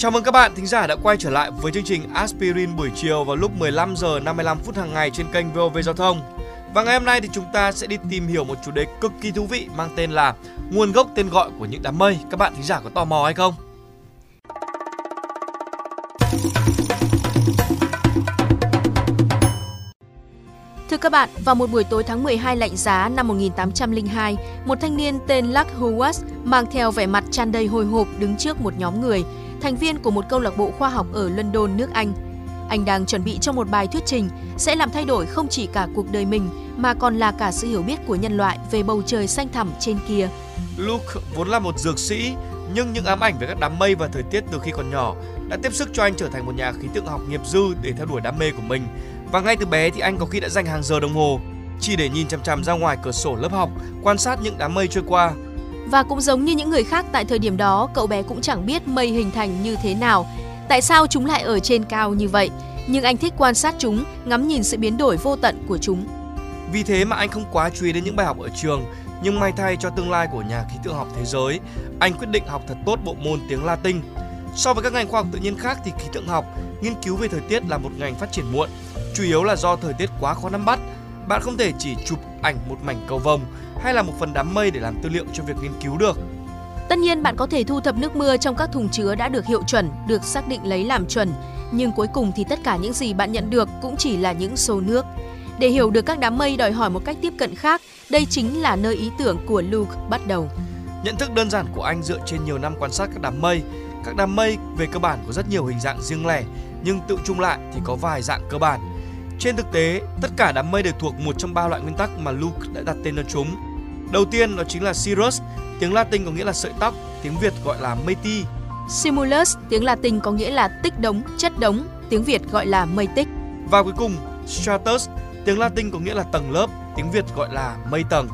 Chào mừng các bạn thính giả đã quay trở lại với chương trình Aspirin buổi chiều vào lúc 15 giờ 55 phút hàng ngày trên kênh VOV Giao thông. Và ngày hôm nay thì chúng ta sẽ đi tìm hiểu một chủ đề cực kỳ thú vị mang tên là nguồn gốc tên gọi của những đám mây. Các bạn thính giả có tò mò hay không? Thưa các bạn, vào một buổi tối tháng 12 lạnh giá năm 1802, một thanh niên tên Luck Howard mang theo vẻ mặt tràn đầy hồi hộp đứng trước một nhóm người, thành viên của một câu lạc bộ khoa học ở London, nước Anh. Anh đang chuẩn bị cho một bài thuyết trình sẽ làm thay đổi không chỉ cả cuộc đời mình mà còn là cả sự hiểu biết của nhân loại về bầu trời xanh thẳm trên kia. Luke vốn là một dược sĩ, nhưng những ám ảnh về các đám mây và thời tiết từ khi còn nhỏ đã tiếp sức cho anh trở thành một nhà khí tượng học nghiệp dư để theo đuổi đam mê của mình. Và ngay từ bé thì anh có khi đã dành hàng giờ đồng hồ chỉ để nhìn chằm chằm ra ngoài cửa sổ lớp học, quan sát những đám mây trôi qua. Và cũng giống như những người khác tại thời điểm đó, cậu bé cũng chẳng biết mây hình thành như thế nào, tại sao chúng lại ở trên cao như vậy. Nhưng anh thích quan sát chúng, ngắm nhìn sự biến đổi vô tận của chúng. Vì thế mà anh không quá chú ý đến những bài học ở trường, nhưng may thay cho tương lai của nhà khí tượng học thế giới, anh quyết định học thật tốt bộ môn tiếng Latin. So với các ngành khoa học tự nhiên khác thì khí tượng học, nghiên cứu về thời tiết là một ngành phát triển muộn, chủ yếu là do thời tiết quá khó nắm bắt. Bạn không thể chỉ chụp ảnh một mảnh cầu vồng hay là một phần đám mây để làm tư liệu cho việc nghiên cứu được. Tất nhiên bạn có thể thu thập nước mưa trong các thùng chứa đã được hiệu chuẩn, được xác định lấy làm chuẩn, nhưng cuối cùng thì tất cả những gì bạn nhận được cũng chỉ là những số nước. Để hiểu được các đám mây đòi hỏi một cách tiếp cận khác, đây chính là nơi ý tưởng của Luke bắt đầu. Nhận thức đơn giản của anh dựa trên nhiều năm quan sát các đám mây. Các đám mây về cơ bản có rất nhiều hình dạng riêng lẻ, nhưng tự chung lại thì có vài dạng cơ bản. Trên thực tế, tất cả đám mây đều thuộc một trong ba loại nguyên tắc mà Luke đã đặt tên cho chúng. Đầu tiên đó chính là cirrus, tiếng Latin có nghĩa là sợi tóc, tiếng Việt gọi là mây ti. Simulus, tiếng Latin có nghĩa là tích đống, chất đống, tiếng Việt gọi là mây tích. Và cuối cùng, stratus, tiếng Latin có nghĩa là tầng lớp, tiếng Việt gọi là mây tầng.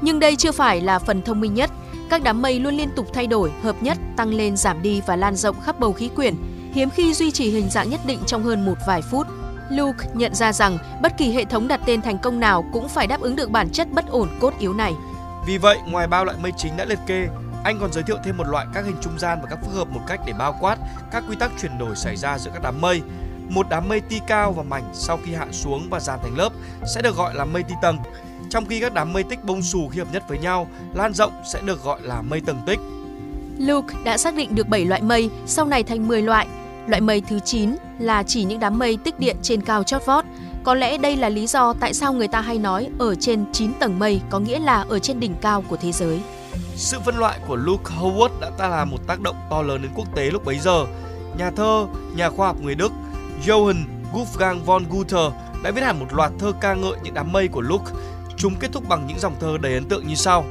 Nhưng đây chưa phải là phần thông minh nhất. Các đám mây luôn liên tục thay đổi, hợp nhất, tăng lên, giảm đi và lan rộng khắp bầu khí quyển, hiếm khi duy trì hình dạng nhất định trong hơn một vài phút. Luke nhận ra rằng bất kỳ hệ thống đặt tên thành công nào cũng phải đáp ứng được bản chất bất ổn cốt yếu này. Vì vậy, ngoài ba loại mây chính đã liệt kê, anh còn giới thiệu thêm một loại các hình trung gian và các phức hợp một cách để bao quát các quy tắc chuyển đổi xảy ra giữa các đám mây. Một đám mây ti cao và mảnh sau khi hạ xuống và dàn thành lớp sẽ được gọi là mây ti tầng, trong khi các đám mây tích bông xù khi hợp nhất với nhau, lan rộng sẽ được gọi là mây tầng tích. Luke đã xác định được 7 loại mây, sau này thành 10 loại. Loại mây thứ 9 là chỉ những đám mây tích điện trên cao chót vót. Có lẽ đây là lý do tại sao người ta hay nói ở trên 9 tầng mây có nghĩa là ở trên đỉnh cao của thế giới. Sự phân loại của Luke Howard đã ta là một tác động to lớn đến quốc tế lúc bấy giờ. Nhà thơ, nhà khoa học người Đức Johann Wolfgang von Goethe đã viết hẳn một loạt thơ ca ngợi những đám mây của Luke. Chúng kết thúc bằng những dòng thơ đầy ấn tượng như sau.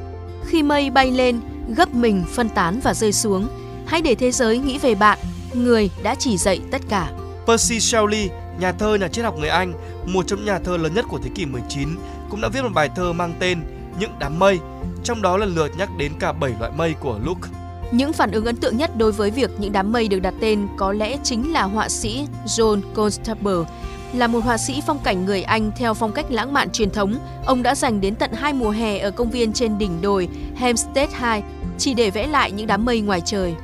Khi mây bay lên, gấp mình phân tán và rơi xuống, hãy để thế giới nghĩ về bạn, người đã chỉ dạy tất cả. Percy Shelley, nhà thơ nhà triết học người Anh, một trong nhà thơ lớn nhất của thế kỷ 19, cũng đã viết một bài thơ mang tên Những đám mây, trong đó lần lượt nhắc đến cả 7 loại mây của Luke. Những phản ứng ấn tượng nhất đối với việc những đám mây được đặt tên có lẽ chính là họa sĩ John Constable. Là một họa sĩ phong cảnh người Anh theo phong cách lãng mạn truyền thống, ông đã dành đến tận hai mùa hè ở công viên trên đỉnh đồi Hampstead High chỉ để vẽ lại những đám mây ngoài trời.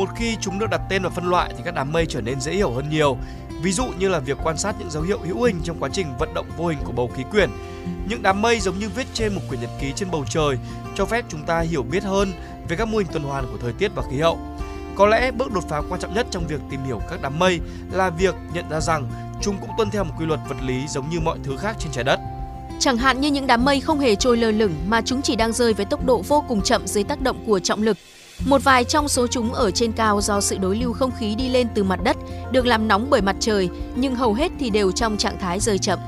Một khi chúng được đặt tên và phân loại thì các đám mây trở nên dễ hiểu hơn nhiều. Ví dụ như là việc quan sát những dấu hiệu hữu hình trong quá trình vận động vô hình của bầu khí quyển. Những đám mây giống như viết trên một quyển nhật ký trên bầu trời, cho phép chúng ta hiểu biết hơn về các mô hình tuần hoàn của thời tiết và khí hậu. Có lẽ bước đột phá quan trọng nhất trong việc tìm hiểu các đám mây là việc nhận ra rằng chúng cũng tuân theo một quy luật vật lý giống như mọi thứ khác trên trái đất. Chẳng hạn như những đám mây không hề trôi lơ lửng mà chúng chỉ đang rơi với tốc độ vô cùng chậm dưới tác động của trọng lực. Một vài trong số chúng ở trên cao do sự đối lưu không khí đi lên từ mặt đất được làm nóng bởi mặt trời, nhưng hầu hết thì đều trong trạng thái rơi chậm.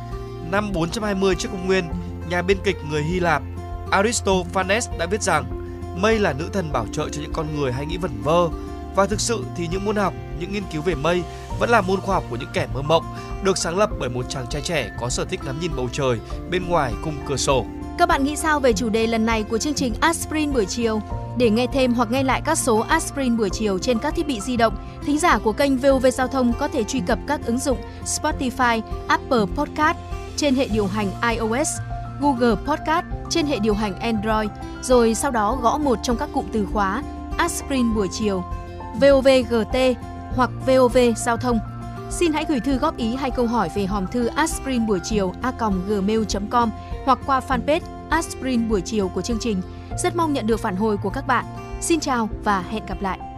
Năm 420 trước công nguyên, nhà biên kịch người Hy Lạp Aristophanes đã viết rằng mây là nữ thần bảo trợ cho những con người hay nghĩ vẩn vơ. Và thực sự thì những môn học, những nghiên cứu về mây vẫn là môn khoa học của những kẻ mơ mộng, được sáng lập bởi một chàng trai trẻ có sở thích ngắm nhìn bầu trời bên ngoài cung cửa sổ. Các bạn nghĩ sao về chủ đề lần này của chương trình Aspirin buổi chiều? Để nghe thêm hoặc nghe lại các số Aspirin buổi chiều trên các thiết bị di động, thính giả của kênh VOV Giao thông có thể truy cập các ứng dụng Spotify, Apple Podcast trên hệ điều hành iOS, Google Podcast trên hệ điều hành Android, rồi sau đó gõ một trong các cụm từ khóa Aspirin buổi chiều. VOVGT hoặc VOV Giao thông. Xin hãy gửi thư góp ý hay câu hỏi về hòm thư aspirin buổi chiều a.gmail.com hoặc qua fanpage aspirin buổi chiều của chương trình. Rất mong nhận được phản hồi của các bạn. Xin chào và hẹn gặp lại!